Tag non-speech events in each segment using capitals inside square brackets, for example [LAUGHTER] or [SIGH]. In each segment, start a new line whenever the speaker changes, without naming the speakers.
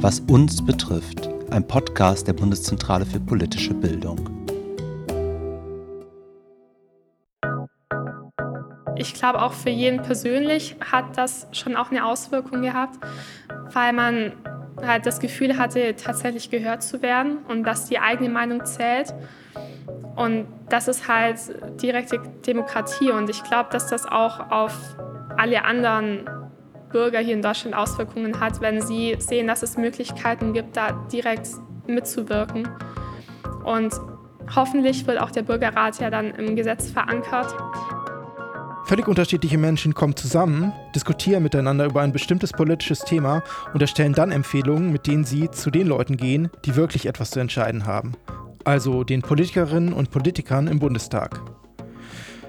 Was uns betrifft, ein Podcast der Bundeszentrale für politische Bildung.
Ich glaube, auch für jeden persönlich hat das schon auch eine Auswirkung gehabt, weil man halt das Gefühl hatte, tatsächlich gehört zu werden und dass die eigene Meinung zählt. Und das ist halt direkte Demokratie. Und ich glaube, dass das auch auf alle anderen Bürger hier in Deutschland Auswirkungen hat, wenn sie sehen, dass es Möglichkeiten gibt, da direkt mitzuwirken. Und hoffentlich wird auch der Bürgerrat ja dann im Gesetz verankert.
Völlig unterschiedliche Menschen kommen zusammen, diskutieren miteinander über ein bestimmtes politisches Thema und erstellen dann Empfehlungen, mit denen sie zu den Leuten gehen, die wirklich etwas zu entscheiden haben. Also den Politikerinnen und Politikern im Bundestag.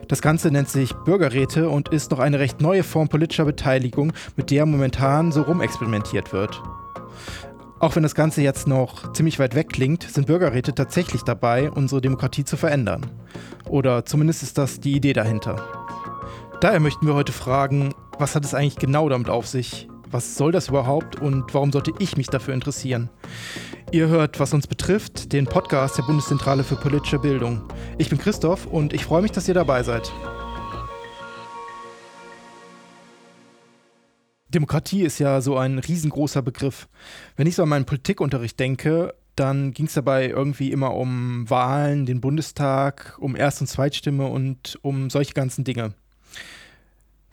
Das Ganze nennt sich Bürgerräte und ist noch eine recht neue Form politischer Beteiligung, mit der momentan so rumexperimentiert wird. Auch wenn das Ganze jetzt noch ziemlich weit weg klingt, sind Bürgerräte tatsächlich dabei, unsere Demokratie zu verändern. Oder zumindest ist das die Idee dahinter. Daher möchten wir heute fragen, was hat es eigentlich genau damit auf sich? Was soll das überhaupt und warum sollte ich mich dafür interessieren? Ihr hört, was uns betrifft, den Podcast der Bundeszentrale für politische Bildung. Ich bin Christoph und ich freue mich, dass ihr dabei seid. Demokratie ist ja so ein riesengroßer Begriff. Wenn ich so an meinen Politikunterricht denke, dann ging es dabei irgendwie immer um Wahlen, den Bundestag, um Erst- und Zweitstimme und um solche ganzen Dinge.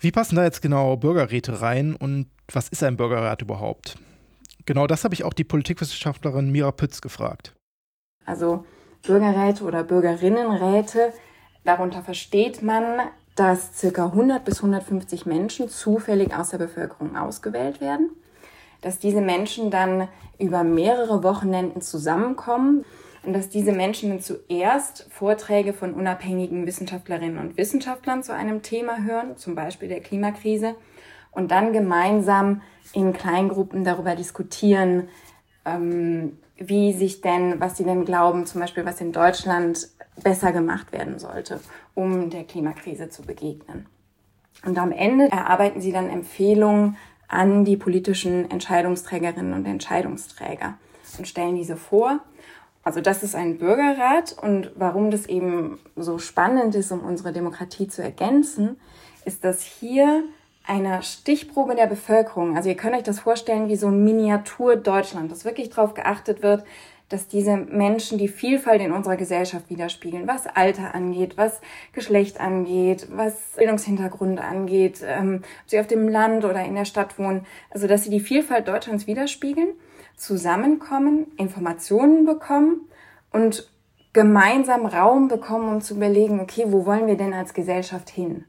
Wie passen da jetzt genau Bürgerräte rein und was ist ein Bürgerrat überhaupt? Genau das habe ich auch die Politikwissenschaftlerin Mira Pütz gefragt.
Also Bürgerräte oder Bürgerinnenräte, darunter versteht man, dass ca. 100 bis 150 Menschen zufällig aus der Bevölkerung ausgewählt werden, dass diese Menschen dann über mehrere Wochenenden zusammenkommen und dass diese Menschen dann zuerst Vorträge von unabhängigen Wissenschaftlerinnen und Wissenschaftlern zu einem Thema hören, zum Beispiel der Klimakrise, und dann gemeinsam in Kleingruppen darüber diskutieren, ähm, wie sich denn, was sie denn glauben, zum Beispiel was in Deutschland besser gemacht werden sollte, um der Klimakrise zu begegnen. Und am Ende erarbeiten sie dann Empfehlungen an die politischen Entscheidungsträgerinnen und Entscheidungsträger und stellen diese vor. Also das ist ein Bürgerrat und warum das eben so spannend ist, um unsere Demokratie zu ergänzen, ist, dass hier einer Stichprobe der Bevölkerung. Also ihr könnt euch das vorstellen wie so ein Miniatur Deutschland, dass wirklich darauf geachtet wird, dass diese Menschen die Vielfalt in unserer Gesellschaft widerspiegeln, was Alter angeht, was Geschlecht angeht, was Bildungshintergrund angeht, ähm, ob sie auf dem Land oder in der Stadt wohnen. Also dass sie die Vielfalt Deutschlands widerspiegeln, zusammenkommen, Informationen bekommen und gemeinsam Raum bekommen, um zu überlegen, okay, wo wollen wir denn als Gesellschaft hin?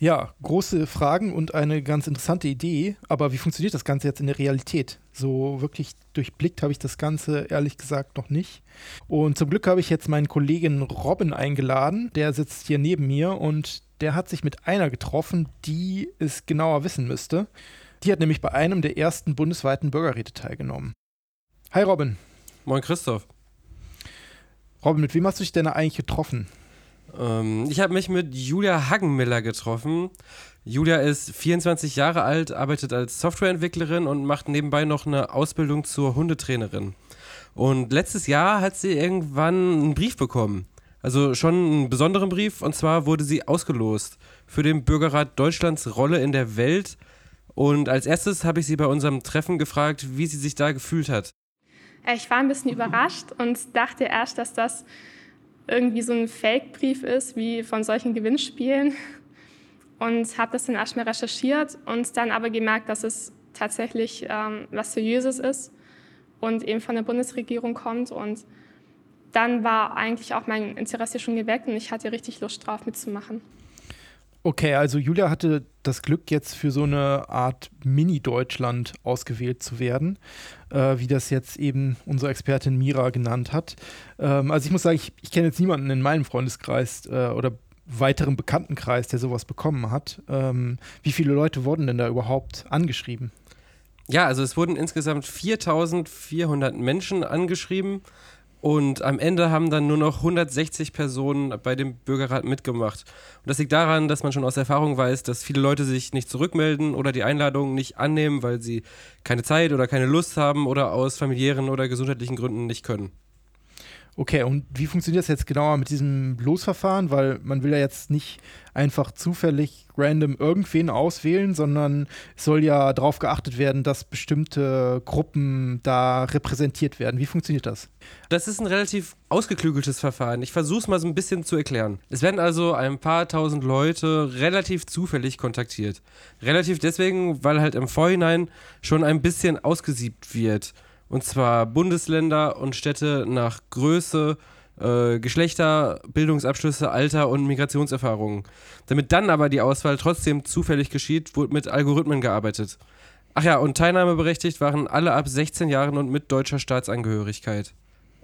Ja, große Fragen und eine ganz interessante Idee. Aber wie funktioniert das Ganze jetzt in der Realität? So wirklich durchblickt habe ich das Ganze ehrlich gesagt noch nicht. Und zum Glück habe ich jetzt meinen Kollegen Robin eingeladen. Der sitzt hier neben mir und der hat sich mit einer getroffen, die es genauer wissen müsste. Die hat nämlich bei einem der ersten bundesweiten Bürgerräte teilgenommen. Hi Robin.
Moin Christoph.
Robin, mit wem hast du dich denn eigentlich getroffen?
Ähm, ich habe mich mit Julia Hagenmiller getroffen. Julia ist 24 Jahre alt, arbeitet als Softwareentwicklerin und macht nebenbei noch eine Ausbildung zur Hundetrainerin. Und letztes Jahr hat sie irgendwann einen Brief bekommen. Also schon einen besonderen Brief. Und zwar wurde sie ausgelost für den Bürgerrat Deutschlands Rolle in der Welt. Und als erstes habe ich sie bei unserem Treffen gefragt, wie sie sich da gefühlt hat.
Ich war ein bisschen überrascht und dachte erst, dass das irgendwie so ein Fake-Brief ist, wie von solchen Gewinnspielen. Und habe das dann erstmal recherchiert und dann aber gemerkt, dass es tatsächlich ähm, was Seriöses ist und eben von der Bundesregierung kommt. Und dann war eigentlich auch mein Interesse schon geweckt und ich hatte richtig Lust drauf mitzumachen.
Okay, also Julia hatte das Glück, jetzt für so eine Art Mini-Deutschland ausgewählt zu werden, äh, wie das jetzt eben unsere Expertin Mira genannt hat. Ähm, also ich muss sagen, ich, ich kenne jetzt niemanden in meinem Freundeskreis äh, oder weiteren Bekanntenkreis, der sowas bekommen hat. Ähm, wie viele Leute wurden denn da überhaupt angeschrieben?
Ja, also es wurden insgesamt 4400 Menschen angeschrieben Und am Ende haben dann nur noch 160 Personen bei dem Bürgerrat mitgemacht. Und das liegt daran, dass man schon aus Erfahrung weiß, dass viele Leute sich nicht zurückmelden oder die Einladung nicht annehmen, weil sie keine Zeit oder keine Lust haben oder aus familiären oder gesundheitlichen Gründen nicht können.
Okay, und wie funktioniert das jetzt genauer mit diesem Losverfahren? Weil man will ja jetzt nicht einfach zufällig random irgendwen auswählen, sondern es soll ja darauf geachtet werden, dass bestimmte Gruppen da repräsentiert werden. Wie funktioniert das?
Das ist ein relativ ausgeklügeltes Verfahren. Ich versuche es mal so ein bisschen zu erklären. Es werden also ein paar tausend Leute relativ zufällig kontaktiert. Relativ deswegen, weil halt im Vorhinein schon ein bisschen ausgesiebt wird. Und zwar Bundesländer und Städte nach Größe, äh, Geschlechter, Bildungsabschlüsse, Alter und Migrationserfahrungen. Damit dann aber die Auswahl trotzdem zufällig geschieht, wurde mit Algorithmen gearbeitet. Ach ja, und teilnahmeberechtigt waren alle ab 16 Jahren und mit deutscher Staatsangehörigkeit.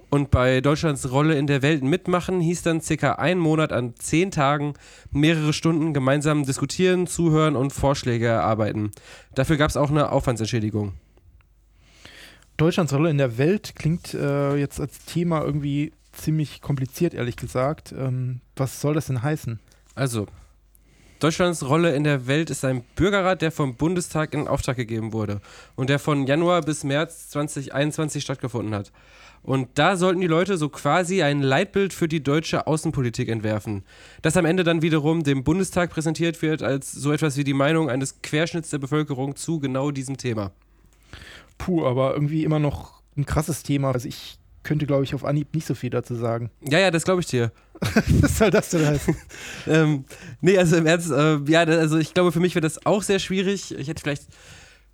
Und bei Deutschlands Rolle in der Welt mitmachen hieß dann circa ein Monat an zehn Tagen mehrere Stunden gemeinsam diskutieren, zuhören und Vorschläge erarbeiten. Dafür gab es auch eine Aufwandsentschädigung.
Deutschlands Rolle in der Welt klingt äh, jetzt als Thema irgendwie ziemlich kompliziert, ehrlich gesagt. Ähm, was soll das denn heißen?
Also, Deutschlands Rolle in der Welt ist ein Bürgerrat, der vom Bundestag in Auftrag gegeben wurde und der von Januar bis März 2021 stattgefunden hat. Und da sollten die Leute so quasi ein Leitbild für die deutsche Außenpolitik entwerfen, das am Ende dann wiederum dem Bundestag präsentiert wird als so etwas wie die Meinung eines Querschnitts der Bevölkerung zu genau diesem Thema.
Puh, aber irgendwie immer noch ein krasses Thema. Also ich könnte, glaube ich, auf Anhieb nicht so viel dazu sagen.
Ja, ja, das glaube ich dir. [LAUGHS]
Was soll das denn heißen? [LAUGHS]
ähm, nee, also im Ernst, äh, ja, also ich glaube, für mich wäre das auch sehr schwierig. Ich hätte vielleicht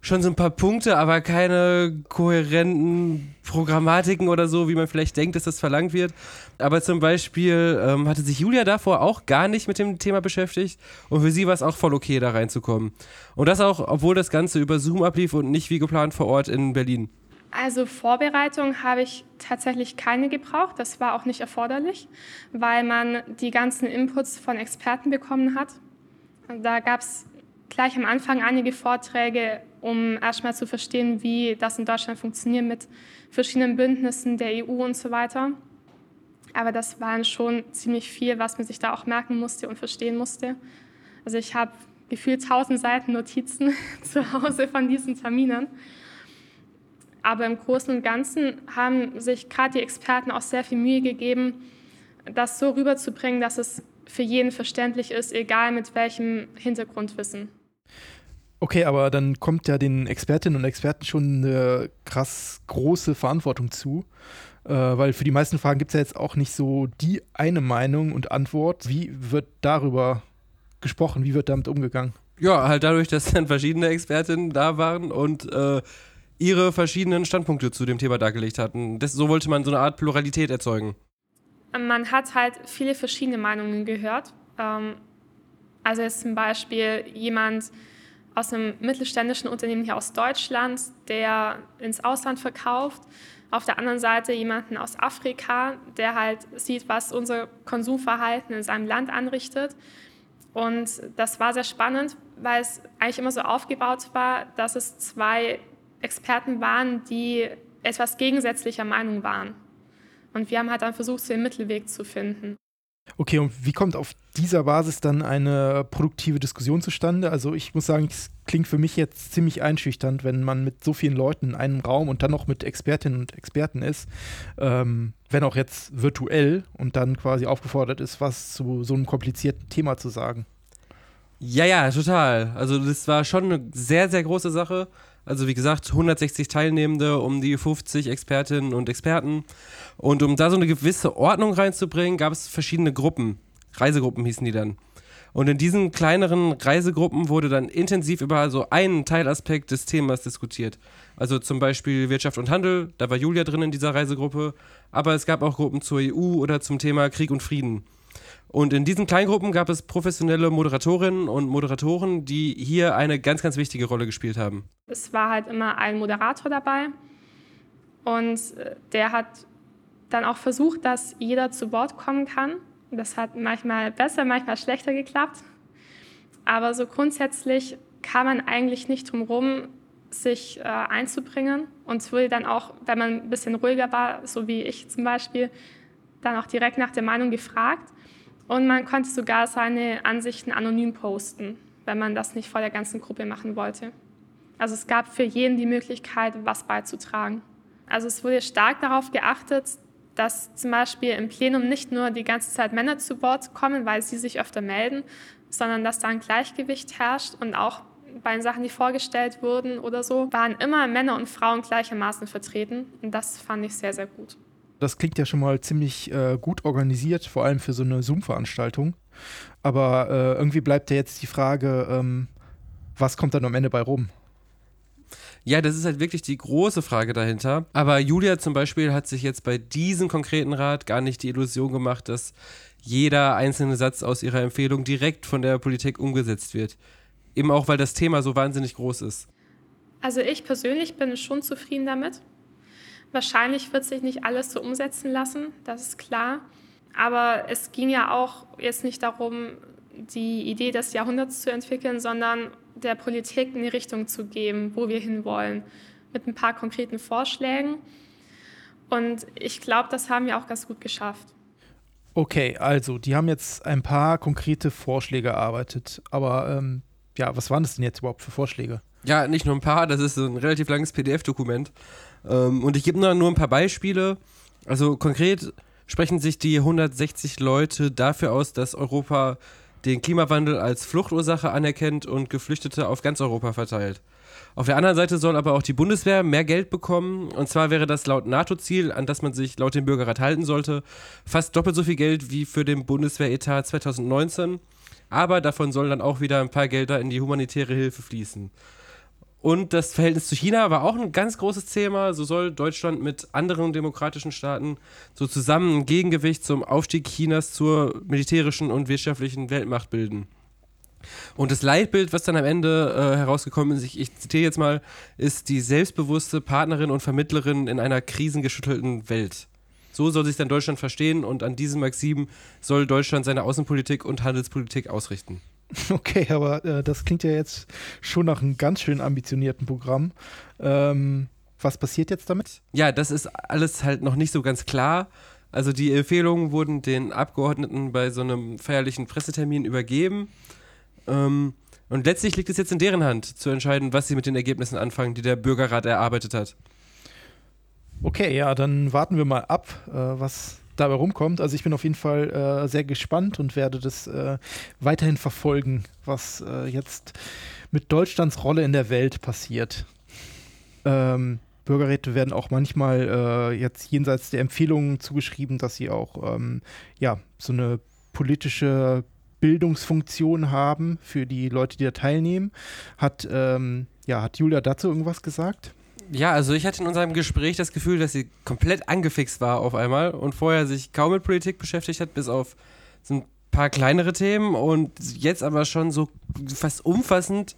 schon so ein paar Punkte, aber keine kohärenten Programmatiken oder so, wie man vielleicht denkt, dass das verlangt wird. Aber zum Beispiel ähm, hatte sich Julia davor auch gar nicht mit dem Thema beschäftigt und für sie war es auch voll okay, da reinzukommen. Und das auch, obwohl das Ganze über Zoom ablief und nicht wie geplant vor Ort in Berlin.
Also Vorbereitung habe ich tatsächlich keine gebraucht. Das war auch nicht erforderlich, weil man die ganzen Inputs von Experten bekommen hat. Da gab es gleich am Anfang einige Vorträge, um erstmal zu verstehen, wie das in Deutschland funktioniert mit verschiedenen Bündnissen der EU und so weiter. Aber das waren schon ziemlich viel, was man sich da auch merken musste und verstehen musste. Also ich habe gefühlt tausend Seiten Notizen [LAUGHS] zu Hause von diesen Terminen. Aber im Großen und Ganzen haben sich gerade die Experten auch sehr viel Mühe gegeben, das so rüberzubringen, dass es für jeden verständlich ist, egal mit welchem Hintergrundwissen.
Okay, aber dann kommt ja den Expertinnen und Experten schon eine krass große Verantwortung zu, äh, weil für die meisten Fragen gibt es ja jetzt auch nicht so die eine Meinung und Antwort. Wie wird darüber gesprochen? Wie wird damit umgegangen?
Ja, halt dadurch, dass dann verschiedene Expertinnen da waren und äh, ihre verschiedenen Standpunkte zu dem Thema dargelegt hatten. Das, so wollte man so eine Art Pluralität erzeugen.
Man hat halt viele verschiedene Meinungen gehört. Ähm, also jetzt zum Beispiel jemand aus einem mittelständischen Unternehmen hier aus Deutschland, der ins Ausland verkauft. Auf der anderen Seite jemanden aus Afrika, der halt sieht, was unser Konsumverhalten in seinem Land anrichtet. Und das war sehr spannend, weil es eigentlich immer so aufgebaut war, dass es zwei Experten waren, die etwas gegensätzlicher Meinung waren. Und wir haben halt dann versucht, den Mittelweg zu finden.
Okay, und wie kommt auf dieser Basis dann eine produktive Diskussion zustande? Also ich muss sagen, es klingt für mich jetzt ziemlich einschüchternd, wenn man mit so vielen Leuten in einem Raum und dann noch mit Expertinnen und Experten ist, ähm, wenn auch jetzt virtuell und dann quasi aufgefordert ist, was zu so einem komplizierten Thema zu sagen.
Ja, ja, total. Also das war schon eine sehr, sehr große Sache. Also wie gesagt, 160 Teilnehmende, um die 50 Expertinnen und Experten. Und um da so eine gewisse Ordnung reinzubringen, gab es verschiedene Gruppen. Reisegruppen hießen die dann. Und in diesen kleineren Reisegruppen wurde dann intensiv über so einen Teilaspekt des Themas diskutiert. Also zum Beispiel Wirtschaft und Handel, da war Julia drin in dieser Reisegruppe. Aber es gab auch Gruppen zur EU oder zum Thema Krieg und Frieden. Und in diesen Kleingruppen gab es professionelle Moderatorinnen und Moderatoren, die hier eine ganz, ganz wichtige Rolle gespielt haben.
Es war halt immer ein Moderator dabei und äh, der hat dann auch versucht, dass jeder zu Wort kommen kann. Das hat manchmal besser, manchmal schlechter geklappt. Aber so grundsätzlich kann man eigentlich nicht drum herum, sich äh, einzubringen und wurde dann auch, wenn man ein bisschen ruhiger war, so wie ich zum Beispiel, dann auch direkt nach der Meinung gefragt. Und man konnte sogar seine Ansichten anonym posten, wenn man das nicht vor der ganzen Gruppe machen wollte. Also es gab für jeden die Möglichkeit, was beizutragen. Also es wurde stark darauf geachtet, dass zum Beispiel im Plenum nicht nur die ganze Zeit Männer zu Wort kommen, weil sie sich öfter melden, sondern dass da ein Gleichgewicht herrscht und auch bei den Sachen, die vorgestellt wurden oder so, waren immer Männer und Frauen gleichermaßen vertreten. Und das fand ich sehr, sehr gut.
Das klingt ja schon mal ziemlich äh, gut organisiert, vor allem für so eine Zoom-Veranstaltung. Aber äh, irgendwie bleibt ja jetzt die Frage, ähm, was kommt dann am Ende bei rum?
Ja, das ist halt wirklich die große Frage dahinter. Aber Julia zum Beispiel hat sich jetzt bei diesem konkreten Rat gar nicht die Illusion gemacht, dass jeder einzelne Satz aus ihrer Empfehlung direkt von der Politik umgesetzt wird. Eben auch, weil das Thema so wahnsinnig groß ist.
Also ich persönlich bin schon zufrieden damit. Wahrscheinlich wird sich nicht alles so umsetzen lassen, das ist klar. Aber es ging ja auch jetzt nicht darum, die Idee des Jahrhunderts zu entwickeln, sondern der Politik eine Richtung zu geben, wo wir hinwollen, mit ein paar konkreten Vorschlägen. Und ich glaube, das haben wir auch ganz gut geschafft.
Okay, also die haben jetzt ein paar konkrete Vorschläge erarbeitet. Aber ähm, ja, was waren das denn jetzt überhaupt für Vorschläge?
Ja, nicht nur ein paar, das ist ein relativ langes PDF-Dokument. Ähm, und ich gebe nur ein paar Beispiele. Also konkret sprechen sich die 160 Leute dafür aus, dass Europa den Klimawandel als Fluchtursache anerkennt und Geflüchtete auf ganz Europa verteilt. Auf der anderen Seite soll aber auch die Bundeswehr mehr Geld bekommen. Und zwar wäre das laut NATO-Ziel, an das man sich laut dem Bürgerrat halten sollte, fast doppelt so viel Geld wie für den Bundeswehretat 2019. Aber davon sollen dann auch wieder ein paar Gelder in die humanitäre Hilfe fließen. Und das Verhältnis zu China war auch ein ganz großes Thema. So soll Deutschland mit anderen demokratischen Staaten so zusammen ein Gegengewicht zum Aufstieg Chinas zur militärischen und wirtschaftlichen Weltmacht bilden. Und das Leitbild, was dann am Ende äh, herausgekommen ist, ich, ich zitiere jetzt mal, ist die selbstbewusste Partnerin und Vermittlerin in einer krisengeschüttelten Welt. So soll sich dann Deutschland verstehen und an diesem Maxim soll Deutschland seine Außenpolitik und Handelspolitik ausrichten. [LAUGHS]
Okay, aber äh, das klingt ja jetzt schon nach einem ganz schön ambitionierten Programm. Ähm, was passiert jetzt damit?
Ja, das ist alles halt noch nicht so ganz klar. Also die Empfehlungen wurden den Abgeordneten bei so einem feierlichen Pressetermin übergeben. Ähm, und letztlich liegt es jetzt in deren Hand, zu entscheiden, was sie mit den Ergebnissen anfangen, die der Bürgerrat erarbeitet hat.
Okay, ja, dann warten wir mal ab, äh, was dabei rumkommt. Also ich bin auf jeden Fall äh, sehr gespannt und werde das äh, weiterhin verfolgen, was äh, jetzt mit Deutschlands Rolle in der Welt passiert. Ähm, Bürgerräte werden auch manchmal äh, jetzt jenseits der Empfehlungen zugeschrieben, dass sie auch ähm, ja, so eine politische Bildungsfunktion haben für die Leute, die da teilnehmen. Hat, ähm, ja, hat Julia dazu irgendwas gesagt?
Ja, also ich hatte in unserem Gespräch das Gefühl, dass sie komplett angefixt war auf einmal und vorher sich kaum mit Politik beschäftigt hat, bis auf so ein paar kleinere Themen und jetzt aber schon so fast umfassend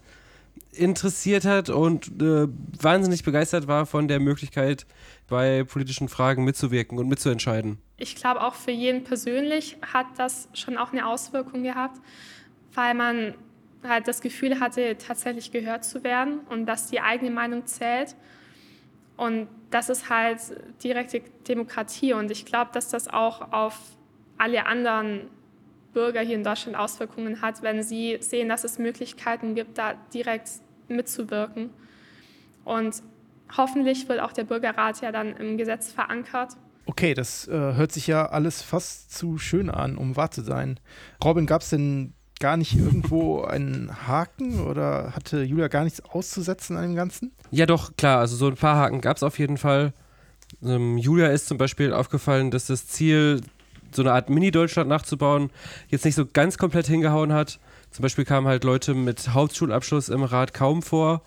interessiert hat und äh, wahnsinnig begeistert war von der Möglichkeit, bei politischen Fragen mitzuwirken und mitzuentscheiden.
Ich glaube, auch für jeden persönlich hat das schon auch eine Auswirkung gehabt, weil man halt das Gefühl hatte, tatsächlich gehört zu werden und dass die eigene Meinung zählt. Und das ist halt direkte Demokratie. Und ich glaube, dass das auch auf alle anderen Bürger hier in Deutschland Auswirkungen hat, wenn sie sehen, dass es Möglichkeiten gibt, da direkt mitzuwirken. Und hoffentlich wird auch der Bürgerrat ja dann im Gesetz verankert.
Okay, das äh, hört sich ja alles fast zu schön an, um wahr zu sein. Robin, gab es denn gar nicht irgendwo [LAUGHS] einen Haken oder hatte Julia gar nichts auszusetzen an dem Ganzen?
Ja, doch, klar. Also so ein paar Haken gab es auf jeden Fall. Ähm, Julia ist zum Beispiel aufgefallen, dass das Ziel, so eine Art Mini-Deutschland nachzubauen, jetzt nicht so ganz komplett hingehauen hat. Zum Beispiel kamen halt Leute mit Hauptschulabschluss im Rat kaum vor.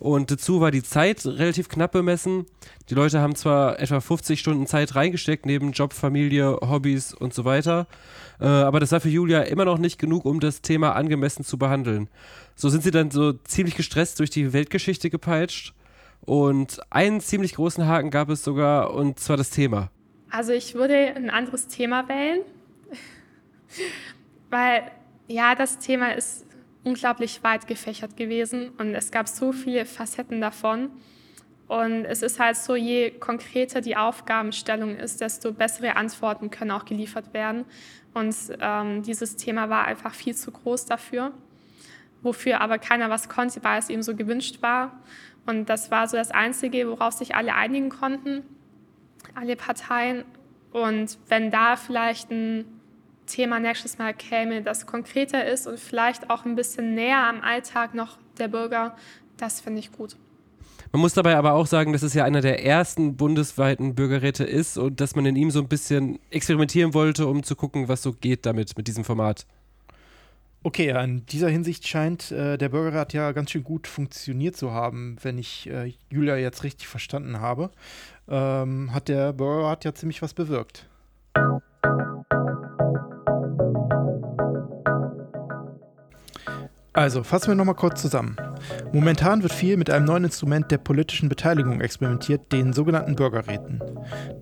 Und dazu war die Zeit relativ knapp bemessen. Die Leute haben zwar etwa 50 Stunden Zeit reingesteckt, neben Job, Familie, Hobbys und so weiter. Äh, aber das war für Julia immer noch nicht genug, um das Thema angemessen zu behandeln. So sind sie dann so ziemlich gestresst durch die Weltgeschichte gepeitscht. Und einen ziemlich großen Haken gab es sogar, und zwar das Thema.
Also ich würde ein anderes Thema wählen, [LAUGHS] weil ja, das Thema ist unglaublich weit gefächert gewesen und es gab so viele Facetten davon. Und es ist halt so, je konkreter die Aufgabenstellung ist, desto bessere Antworten können auch geliefert werden. Und ähm, dieses Thema war einfach viel zu groß dafür, wofür aber keiner was konnte, weil es eben so gewünscht war. Und das war so das Einzige, worauf sich alle einigen konnten, alle Parteien. Und wenn da vielleicht ein Thema nächstes Mal käme, das konkreter ist und vielleicht auch ein bisschen näher am Alltag noch der Bürger, das finde ich gut.
Man muss dabei aber auch sagen, dass es ja einer der ersten bundesweiten Bürgerräte ist und dass man in ihm so ein bisschen experimentieren wollte, um zu gucken, was so geht damit, mit diesem Format.
Okay, in dieser Hinsicht scheint äh, der Bürgerrat ja ganz schön gut funktioniert zu haben, wenn ich äh, Julia jetzt richtig verstanden habe. Ähm, hat der Bürgerrat ja ziemlich was bewirkt. Also, fassen wir nochmal kurz zusammen. Momentan wird viel mit einem neuen Instrument der politischen Beteiligung experimentiert, den sogenannten Bürgerräten.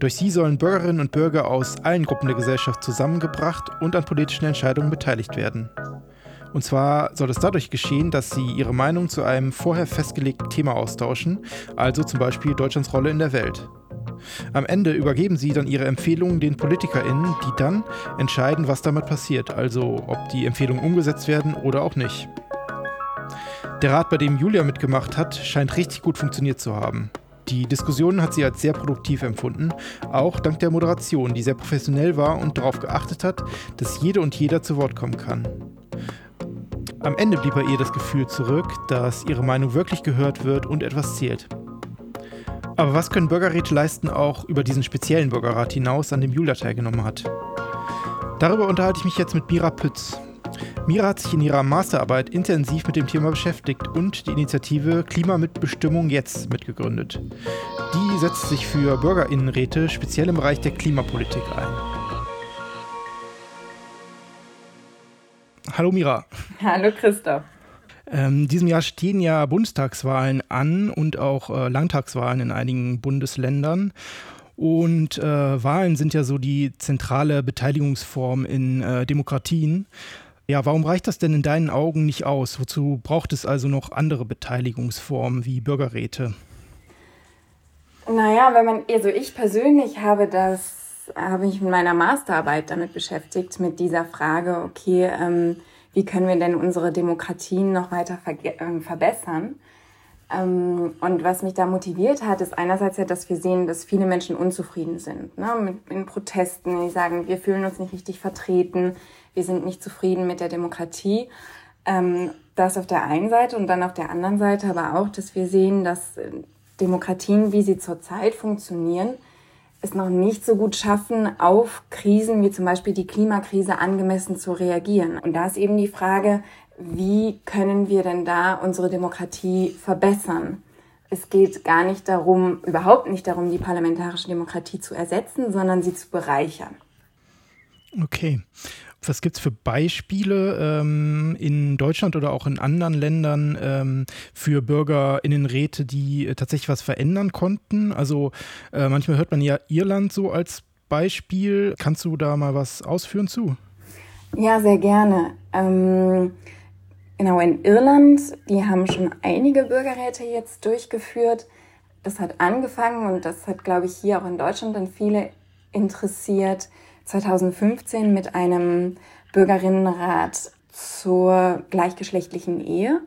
Durch sie sollen Bürgerinnen und Bürger aus allen Gruppen der Gesellschaft zusammengebracht und an politischen Entscheidungen beteiligt werden. Und zwar soll es dadurch geschehen, dass sie ihre Meinung zu einem vorher festgelegten Thema austauschen, also zum Beispiel Deutschlands Rolle in der Welt. Am Ende übergeben sie dann ihre Empfehlungen den PolitikerInnen, die dann entscheiden, was damit passiert, also ob die Empfehlungen umgesetzt werden oder auch nicht. Der Rat, bei dem Julia mitgemacht hat, scheint richtig gut funktioniert zu haben. Die Diskussion hat sie als sehr produktiv empfunden, auch dank der Moderation, die sehr professionell war und darauf geachtet hat, dass jede und jeder zu Wort kommen kann. Am Ende blieb bei ihr das Gefühl zurück, dass ihre Meinung wirklich gehört wird und etwas zählt. Aber was können Bürgerräte leisten, auch über diesen speziellen Bürgerrat hinaus, an dem Julia teilgenommen hat? Darüber unterhalte ich mich jetzt mit Mira Pütz. Mira hat sich in ihrer Masterarbeit intensiv mit dem Thema beschäftigt und die Initiative Klimamitbestimmung jetzt mitgegründet. Die setzt sich für Bürgerinnenräte speziell im Bereich der Klimapolitik ein. Hallo Mira.
Hallo Christoph.
Ähm, diesem Jahr stehen ja Bundestagswahlen an und auch äh, Landtagswahlen in einigen Bundesländern. Und äh, Wahlen sind ja so die zentrale Beteiligungsform in äh, Demokratien. Ja, warum reicht das denn in deinen Augen nicht aus? Wozu braucht es also noch andere Beteiligungsformen wie Bürgerräte?
Naja, wenn man, also ich persönlich habe das, habe mich in meiner Masterarbeit damit beschäftigt, mit dieser Frage, okay, ähm, wie können wir denn unsere Demokratien noch weiter ver äh, verbessern? Ähm, und was mich da motiviert hat, ist einerseits ja, dass wir sehen, dass viele Menschen unzufrieden sind, ne? mit, in Protesten, die sagen, wir fühlen uns nicht richtig vertreten, wir sind nicht zufrieden mit der Demokratie. Ähm, das auf der einen Seite und dann auf der anderen Seite aber auch, dass wir sehen, dass äh, Demokratien, wie sie zurzeit funktionieren, es noch nicht so gut schaffen, auf Krisen wie zum Beispiel die Klimakrise angemessen zu reagieren. Und da ist eben die Frage, wie können wir denn da unsere Demokratie verbessern? Es geht gar nicht darum, überhaupt nicht darum, die parlamentarische Demokratie zu ersetzen, sondern sie zu bereichern.
Okay. Was gibt es für Beispiele ähm, in Deutschland oder auch in anderen Ländern ähm, für BürgerInnenräte, die äh, tatsächlich was verändern konnten? Also äh, manchmal hört man ja Irland so als Beispiel. Kannst du da mal was ausführen zu?
Ja, sehr gerne. Ähm, genau, in Irland, die haben schon einige Bürgerräte jetzt durchgeführt. Das hat angefangen und das hat, glaube ich, hier auch in Deutschland dann viele interessiert 2015 mit einem Bürgerinnenrat zur gleichgeschlechtlichen Ehe,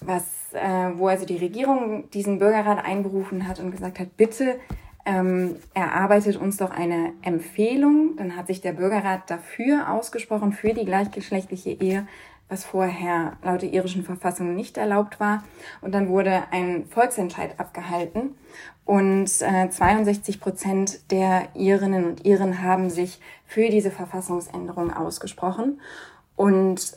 was, äh, wo also die Regierung diesen Bürgerrat einberufen hat und gesagt hat, bitte ähm, erarbeitet uns doch eine Empfehlung. Dann hat sich der Bürgerrat dafür ausgesprochen, für die gleichgeschlechtliche Ehe, was vorher laut der irischen Verfassung nicht erlaubt war. Und dann wurde ein Volksentscheid abgehalten. Und äh, 62 Prozent der Irinnen und Iren haben sich für diese Verfassungsänderung ausgesprochen. Und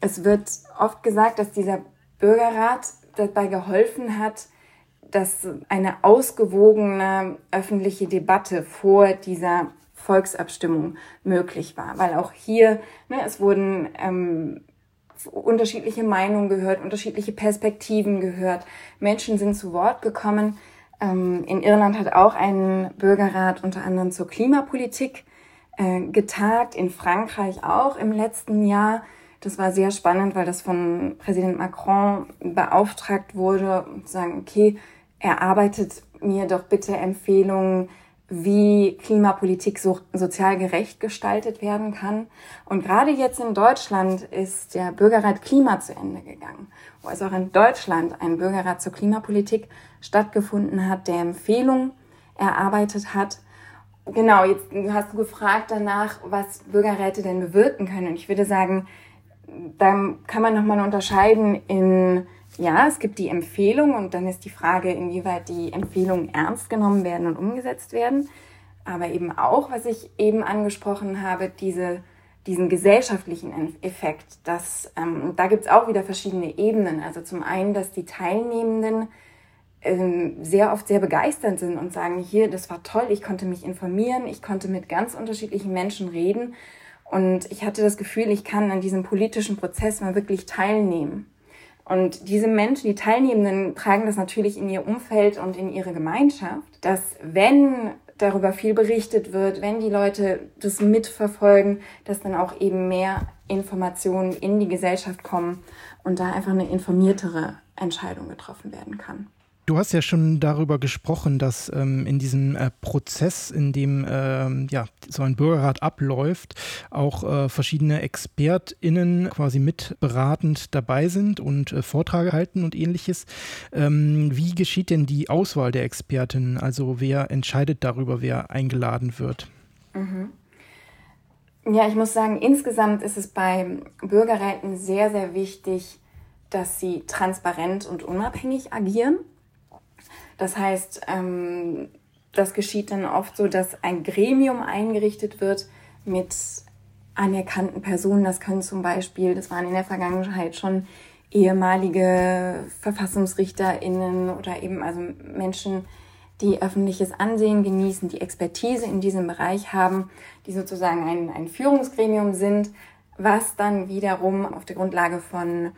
es wird oft gesagt, dass dieser Bürgerrat dabei geholfen hat, dass eine ausgewogene öffentliche Debatte vor dieser Volksabstimmung möglich war. Weil auch hier, ne, es wurden ähm, unterschiedliche Meinungen gehört, unterschiedliche Perspektiven gehört. Menschen sind zu Wort gekommen. Ähm, in Irland hat auch ein Bürgerrat unter anderem zur Klimapolitik äh, getagt, in Frankreich auch im letzten Jahr. Das war sehr spannend, weil das von Präsident Macron beauftragt wurde, zu sagen, okay, er arbeitet mir doch bitte Empfehlungen, wie Klimapolitik so sozial gerecht gestaltet werden kann. Und gerade jetzt in Deutschland ist der Bürgerrat Klima zu Ende gegangen, wo es auch in Deutschland ein Bürgerrat zur Klimapolitik stattgefunden hat, der Empfehlungen erarbeitet hat. Genau, jetzt hast du gefragt danach, was Bürgerräte denn bewirken können. Und ich würde sagen, da kann man nochmal unterscheiden in ja, es gibt die Empfehlung und dann ist die Frage, inwieweit die Empfehlungen ernst genommen werden und umgesetzt werden. Aber eben auch, was ich eben angesprochen habe, diese, diesen gesellschaftlichen Effekt. Dass, ähm, da gibt es auch wieder verschiedene Ebenen. Also zum einen, dass die Teilnehmenden ähm, sehr oft sehr begeistert sind und sagen, hier, das war toll, ich konnte mich informieren, ich konnte mit ganz unterschiedlichen Menschen reden und ich hatte das Gefühl, ich kann an diesem politischen Prozess mal wirklich teilnehmen. Und diese Menschen, die Teilnehmenden, tragen das natürlich in ihr Umfeld und in ihre Gemeinschaft, dass wenn darüber viel berichtet wird, wenn die Leute das mitverfolgen, dass dann auch eben mehr Informationen in die Gesellschaft kommen und da einfach eine informiertere Entscheidung getroffen werden kann.
Du hast ja schon darüber gesprochen, dass ähm, in diesem äh, Prozess, in dem ähm, ja, so ein Bürgerrat abläuft, auch äh, verschiedene ExpertInnen quasi mitberatend dabei sind und äh, Vorträge halten und ähnliches. Ähm, wie geschieht denn die Auswahl der Expertinnen? Also wer entscheidet darüber, wer eingeladen wird?
Mhm. Ja, ich muss sagen, insgesamt ist es bei Bürgerräten sehr, sehr wichtig, dass sie transparent und unabhängig agieren. Das heißt, ähm, das geschieht dann oft so, dass ein Gremium eingerichtet wird mit anerkannten Personen. Das können zum Beispiel, das waren in der Vergangenheit schon ehemalige VerfassungsrichterInnen oder eben also Menschen, die öffentliches Ansehen genießen, die Expertise in diesem Bereich haben, die sozusagen ein, ein Führungsgremium sind, was dann wiederum auf der Grundlage von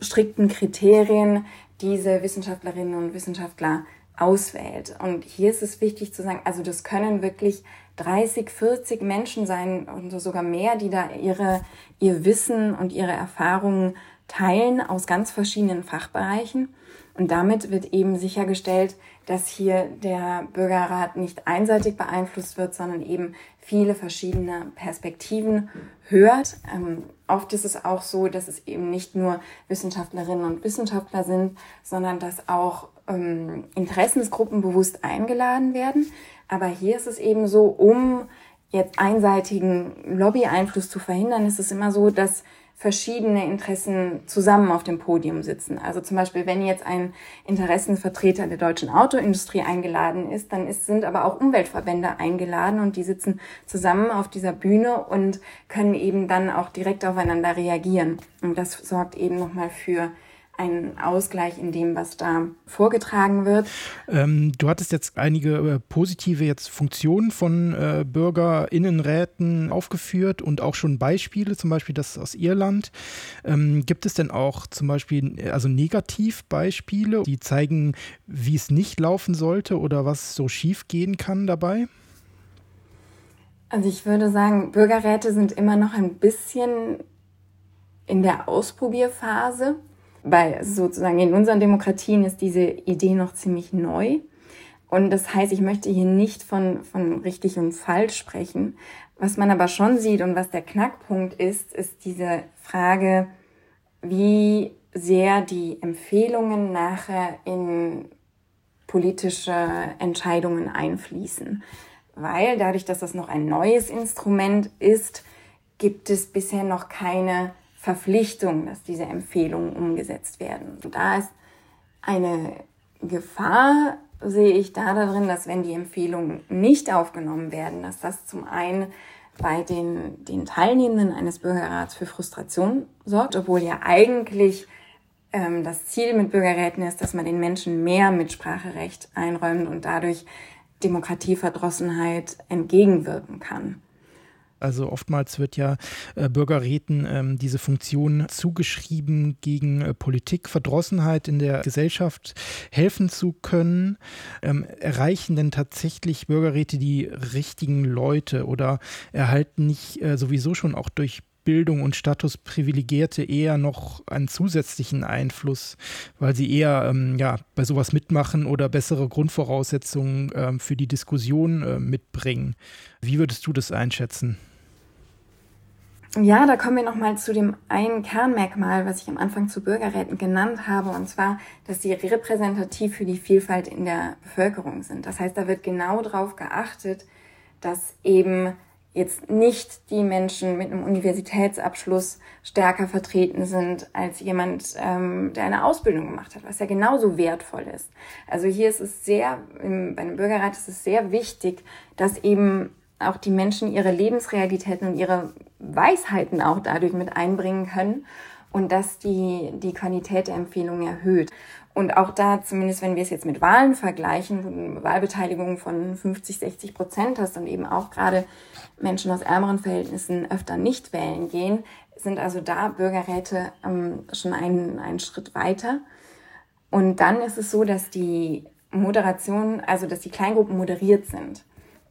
strikten Kriterien diese Wissenschaftlerinnen und Wissenschaftler auswählt. Und hier ist es wichtig zu sagen, also das können wirklich 30, 40 Menschen sein und sogar mehr, die da ihre, ihr Wissen und ihre Erfahrungen teilen aus ganz verschiedenen Fachbereichen. Und damit wird eben sichergestellt, dass hier der Bürgerrat nicht einseitig beeinflusst wird, sondern eben viele verschiedene Perspektiven hört. Ähm, oft ist es auch so, dass es eben nicht nur Wissenschaftlerinnen und Wissenschaftler sind, sondern dass auch ähm, Interessensgruppen bewusst eingeladen werden. Aber hier ist es eben so, um jetzt einseitigen Lobby-Einfluss zu verhindern, ist es immer so, dass verschiedene Interessen zusammen auf dem Podium sitzen. Also zum Beispiel, wenn jetzt ein Interessenvertreter der deutschen Autoindustrie eingeladen ist, dann ist, sind aber auch Umweltverbände eingeladen und die sitzen zusammen auf dieser Bühne und können eben dann auch direkt aufeinander reagieren. Und das sorgt eben nochmal für ein Ausgleich in dem, was da vorgetragen wird.
Ähm, du hattest jetzt einige äh, positive jetzt Funktionen von äh, BürgerInnenräten aufgeführt und auch schon Beispiele, zum Beispiel das aus Irland. Ähm, gibt es denn auch zum Beispiel also Negativbeispiele, die zeigen, wie es nicht laufen sollte oder was so schief gehen kann dabei?
Also ich würde sagen, Bürgerräte sind immer noch ein bisschen in der Ausprobierphase weil sozusagen in unseren Demokratien ist diese Idee noch ziemlich neu. Und das heißt, ich möchte hier nicht von, von richtig und falsch sprechen. Was man aber schon sieht und was der Knackpunkt ist, ist diese Frage, wie sehr die Empfehlungen nachher in politische Entscheidungen einfließen. Weil dadurch, dass das noch ein neues Instrument ist, gibt es bisher noch keine Verpflichtung, dass diese Empfehlungen umgesetzt werden. Und da ist eine Gefahr, sehe ich da darin, dass wenn die Empfehlungen nicht aufgenommen werden, dass das zum einen bei den, den Teilnehmenden eines Bürgerrats für Frustration sorgt, obwohl ja eigentlich ähm, das Ziel mit Bürgerräten ist, dass man den Menschen mehr Mitspracherecht einräumt und dadurch Demokratieverdrossenheit entgegenwirken kann.
Also oftmals wird ja äh, Bürgerräten ähm, diese Funktion zugeschrieben, gegen äh, Politikverdrossenheit in der Gesellschaft helfen zu können. Ähm, erreichen denn tatsächlich Bürgerräte die richtigen Leute oder erhalten nicht äh, sowieso schon auch durch Bildung und Status Privilegierte eher noch einen zusätzlichen Einfluss, weil sie eher ähm, ja, bei sowas mitmachen oder bessere Grundvoraussetzungen ähm, für die Diskussion äh, mitbringen. Wie würdest du das einschätzen?
Ja, da kommen wir nochmal zu dem einen Kernmerkmal, was ich am Anfang zu Bürgerräten genannt habe, und zwar, dass sie repräsentativ für die Vielfalt in der Bevölkerung sind. Das heißt, da wird genau darauf geachtet, dass eben jetzt nicht die Menschen mit einem Universitätsabschluss stärker vertreten sind als jemand, ähm, der eine Ausbildung gemacht hat, was ja genauso wertvoll ist. Also hier ist es sehr, im, bei einem Bürgerrat ist es sehr wichtig, dass eben auch die Menschen ihre Lebensrealitäten und ihre Weisheiten auch dadurch mit einbringen können und dass die, die Qualität der Empfehlungen erhöht. Und auch da, zumindest wenn wir es jetzt mit Wahlen vergleichen, wo du Wahlbeteiligung von 50, 60 Prozent hast und eben auch gerade Menschen aus ärmeren Verhältnissen öfter nicht wählen gehen, sind also da Bürgerräte ähm, schon einen, einen Schritt weiter. Und dann ist es so, dass die Moderation, also dass die Kleingruppen moderiert sind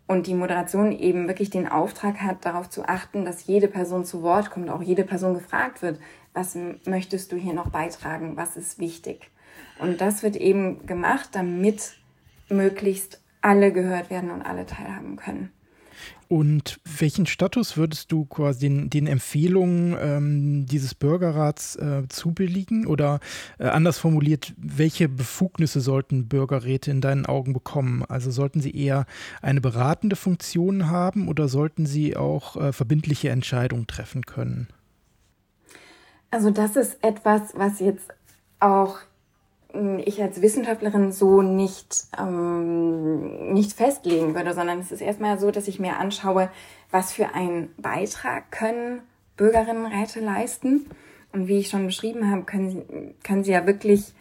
und die Moderation eben wirklich den Auftrag hat, darauf zu achten, dass jede Person zu Wort kommt, auch jede Person gefragt wird, was möchtest du hier noch beitragen, was ist wichtig. Und das wird eben gemacht, damit möglichst alle gehört werden und alle teilhaben können.
Und welchen Status würdest du quasi den, den Empfehlungen ähm, dieses Bürgerrats äh, zubilligen? Oder äh, anders formuliert, welche Befugnisse sollten Bürgerräte in deinen Augen bekommen? Also sollten sie eher eine beratende Funktion haben oder sollten sie auch äh, verbindliche Entscheidungen treffen können?
Also das ist etwas, was jetzt auch ich als Wissenschaftlerin so nicht, ähm, nicht festlegen würde, sondern es ist erstmal so, dass ich mir anschaue, was für einen Beitrag können Bürgerinnenräte leisten. Und wie ich schon beschrieben habe, können sie, können sie ja wirklich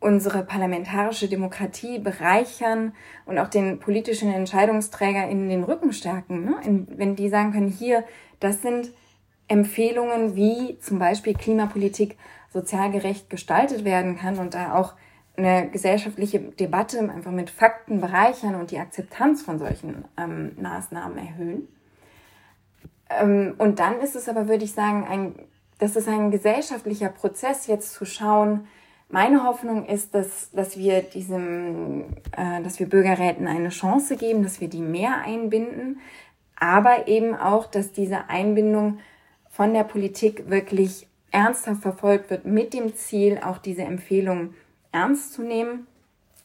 unsere parlamentarische Demokratie bereichern und auch den politischen Entscheidungsträger in den Rücken stärken. Ne? In, wenn die sagen können, hier, das sind Empfehlungen, wie zum Beispiel Klimapolitik sozial gerecht gestaltet werden kann und da auch eine gesellschaftliche Debatte einfach mit Fakten bereichern und die Akzeptanz von solchen ähm, Maßnahmen erhöhen. Ähm, und dann ist es aber, würde ich sagen, ein, das ist ein gesellschaftlicher Prozess, jetzt zu schauen. Meine Hoffnung ist, dass, dass wir diesem, äh, dass wir Bürgerräten eine Chance geben, dass wir die mehr einbinden, aber eben auch, dass diese Einbindung von der Politik wirklich ernsthaft verfolgt wird, mit dem Ziel, auch diese Empfehlungen ernst zu nehmen,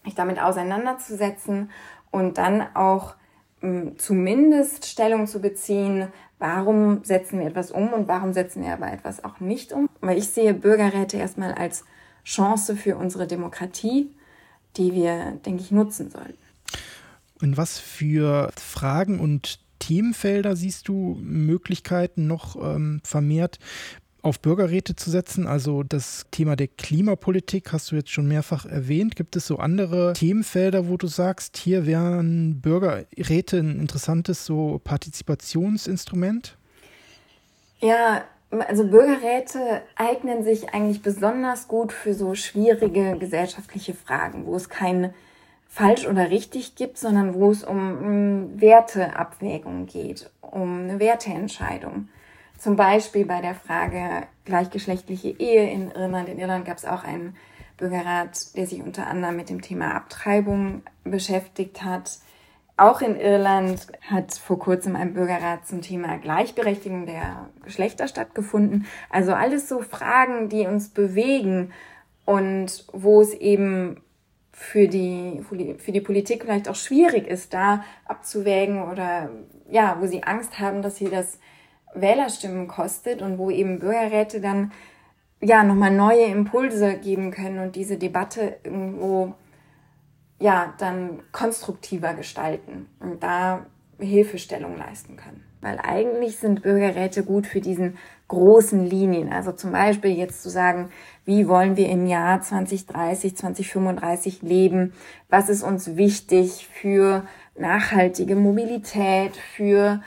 sich damit auseinanderzusetzen und dann auch hm, zumindest Stellung zu beziehen, warum setzen wir etwas um und warum setzen wir aber etwas auch nicht um. Weil ich sehe Bürgerräte erstmal als Chance für unsere Demokratie, die wir, denke ich, nutzen sollten.
Und was für Fragen und Themenfelder siehst du Möglichkeiten noch ähm, vermehrt auf Bürgerräte zu setzen. Also das Thema der Klimapolitik hast du jetzt schon mehrfach erwähnt. Gibt es so andere Themenfelder, wo du sagst, hier wären Bürgerräte ein interessantes so Partizipationsinstrument?
Ja, also Bürgerräte eignen sich eigentlich besonders gut für so schwierige gesellschaftliche Fragen, wo es kein falsch oder richtig gibt, sondern wo es um Werteabwägung geht, um eine Werteentscheidung. Zum Beispiel bei der Frage gleichgeschlechtliche Ehe in Irland. In Irland gab es auch einen Bürgerrat, der sich unter anderem mit dem Thema Abtreibung beschäftigt hat. Auch in Irland hat vor kurzem ein Bürgerrat zum Thema Gleichberechtigung der Geschlechter stattgefunden. Also alles so Fragen, die uns bewegen und wo es eben für die, für die Politik vielleicht auch schwierig ist, da abzuwägen oder ja, wo sie Angst haben, dass sie das Wählerstimmen kostet und wo eben Bürgerräte dann ja nochmal neue Impulse geben können und diese Debatte irgendwo ja dann konstruktiver gestalten und da Hilfestellung leisten können. Weil eigentlich sind Bürgerräte gut für diesen großen Linien. Also zum Beispiel jetzt zu sagen, wie wollen wir im Jahr 2030, 2035 leben? Was ist uns wichtig für nachhaltige Mobilität, für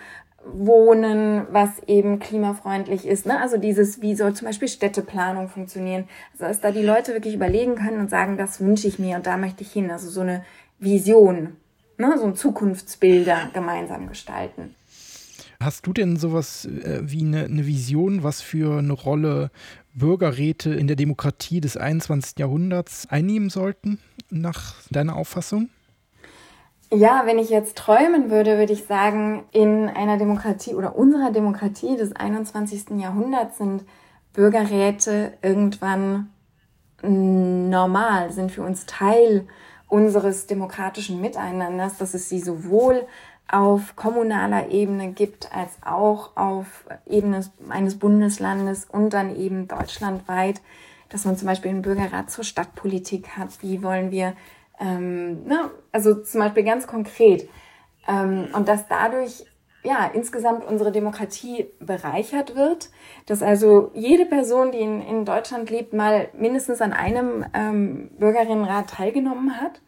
Wohnen, was eben klimafreundlich ist. Ne? Also dieses, wie soll zum Beispiel Städteplanung funktionieren. Also dass da die Leute wirklich überlegen können und sagen, das wünsche ich mir und da möchte ich hin. Also so eine Vision, ne? so ein Zukunftsbilder gemeinsam gestalten.
Hast du denn sowas äh, wie eine, eine Vision, was für eine Rolle Bürgerräte in der Demokratie des 21. Jahrhunderts einnehmen sollten, nach deiner Auffassung?
Ja, wenn ich jetzt träumen würde, würde ich sagen, in einer Demokratie oder unserer Demokratie des 21. Jahrhunderts sind Bürgerräte irgendwann normal, sind für uns Teil unseres demokratischen Miteinanders, dass es sie sowohl auf kommunaler Ebene gibt, als auch auf Ebene eines Bundeslandes und dann eben deutschlandweit, dass man zum Beispiel einen Bürgerrat zur Stadtpolitik hat. Wie wollen wir, ähm, ne? also zum Beispiel ganz konkret. Ähm, und dass dadurch ja, insgesamt unsere Demokratie bereichert wird, dass also jede Person, die in, in Deutschland lebt, mal mindestens an einem ähm, Bürgerinnenrat teilgenommen hat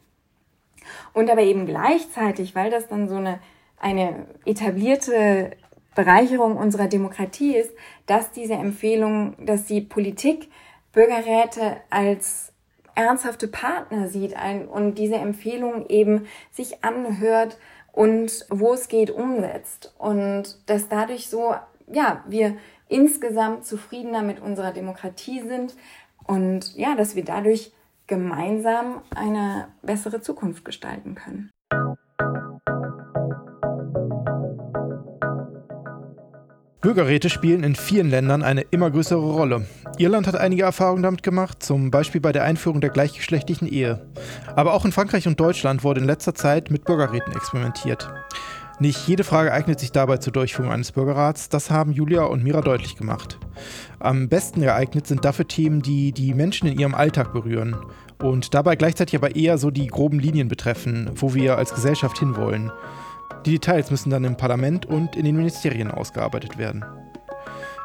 und aber eben gleichzeitig, weil das dann so eine, eine etablierte Bereicherung unserer Demokratie ist, dass diese Empfehlung, dass die Politik Bürgerräte als ernsthafte Partner sieht ein, und diese Empfehlung eben sich anhört und wo es geht umsetzt und dass dadurch so, ja, wir insgesamt zufriedener mit unserer Demokratie sind und ja, dass wir dadurch gemeinsam eine bessere Zukunft gestalten können.
Bürgerräte spielen in vielen Ländern eine immer größere Rolle. Irland hat einige Erfahrungen damit gemacht, zum Beispiel bei der Einführung der gleichgeschlechtlichen Ehe. Aber auch in Frankreich und Deutschland wurde in letzter Zeit mit Bürgerräten experimentiert. Nicht jede Frage eignet sich dabei zur Durchführung eines Bürgerrats, das haben Julia und Mira deutlich gemacht. Am besten geeignet sind dafür Themen, die die Menschen in ihrem Alltag berühren und dabei gleichzeitig aber eher so die groben Linien betreffen, wo wir als Gesellschaft hinwollen. Die Details müssen dann im Parlament und in den Ministerien ausgearbeitet werden.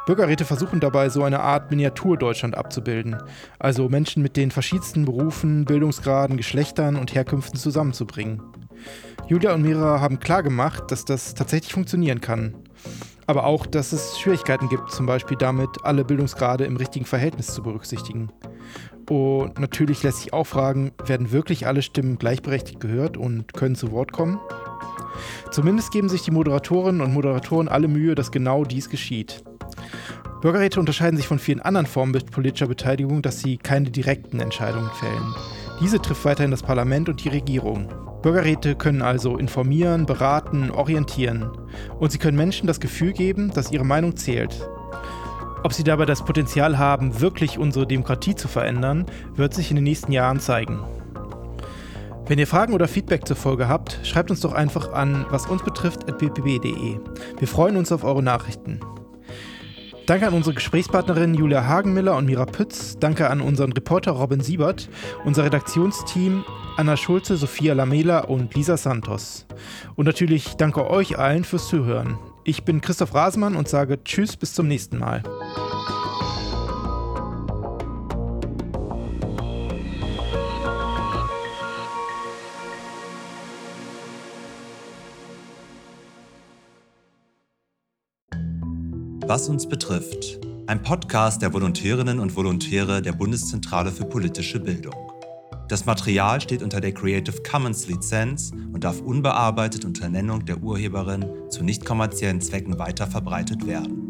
Bürgerräte versuchen dabei, so eine Art Miniatur-Deutschland abzubilden, also Menschen mit den verschiedensten Berufen, Bildungsgraden, Geschlechtern und Herkünften zusammenzubringen. Julia und Mira haben klargemacht, dass das tatsächlich funktionieren kann. Aber auch, dass es Schwierigkeiten gibt, zum Beispiel damit, alle Bildungsgrade im richtigen Verhältnis zu berücksichtigen. Und natürlich lässt sich auch fragen, werden wirklich alle Stimmen gleichberechtigt gehört und können zu Wort kommen? Zumindest geben sich die Moderatorinnen und Moderatoren alle Mühe, dass genau dies geschieht. Bürgerräte unterscheiden sich von vielen anderen Formen politischer Beteiligung, dass sie keine direkten Entscheidungen fällen. Diese trifft weiterhin das Parlament und die Regierung. Bürgerräte können also informieren, beraten, orientieren. Und sie können Menschen das Gefühl geben, dass ihre Meinung zählt. Ob sie dabei das Potenzial haben, wirklich unsere Demokratie zu verändern, wird sich in den nächsten Jahren zeigen. Wenn ihr Fragen oder Feedback zur Folge habt, schreibt uns doch einfach an was uns betrifft bpb.de. Wir freuen uns auf eure Nachrichten. Danke an unsere Gesprächspartnerinnen Julia Hagenmiller und Mira Pütz. Danke an unseren Reporter Robin Siebert, unser Redaktionsteam Anna Schulze, Sophia Lamela und Lisa Santos. Und natürlich danke euch allen fürs Zuhören. Ich bin Christoph Rasemann und sage Tschüss bis zum nächsten Mal.
Was uns betrifft. Ein Podcast der Volontärinnen und Volontäre der Bundeszentrale für politische Bildung. Das Material steht unter der Creative Commons Lizenz und darf unbearbeitet unter Nennung der Urheberin zu nicht kommerziellen Zwecken weiterverbreitet werden.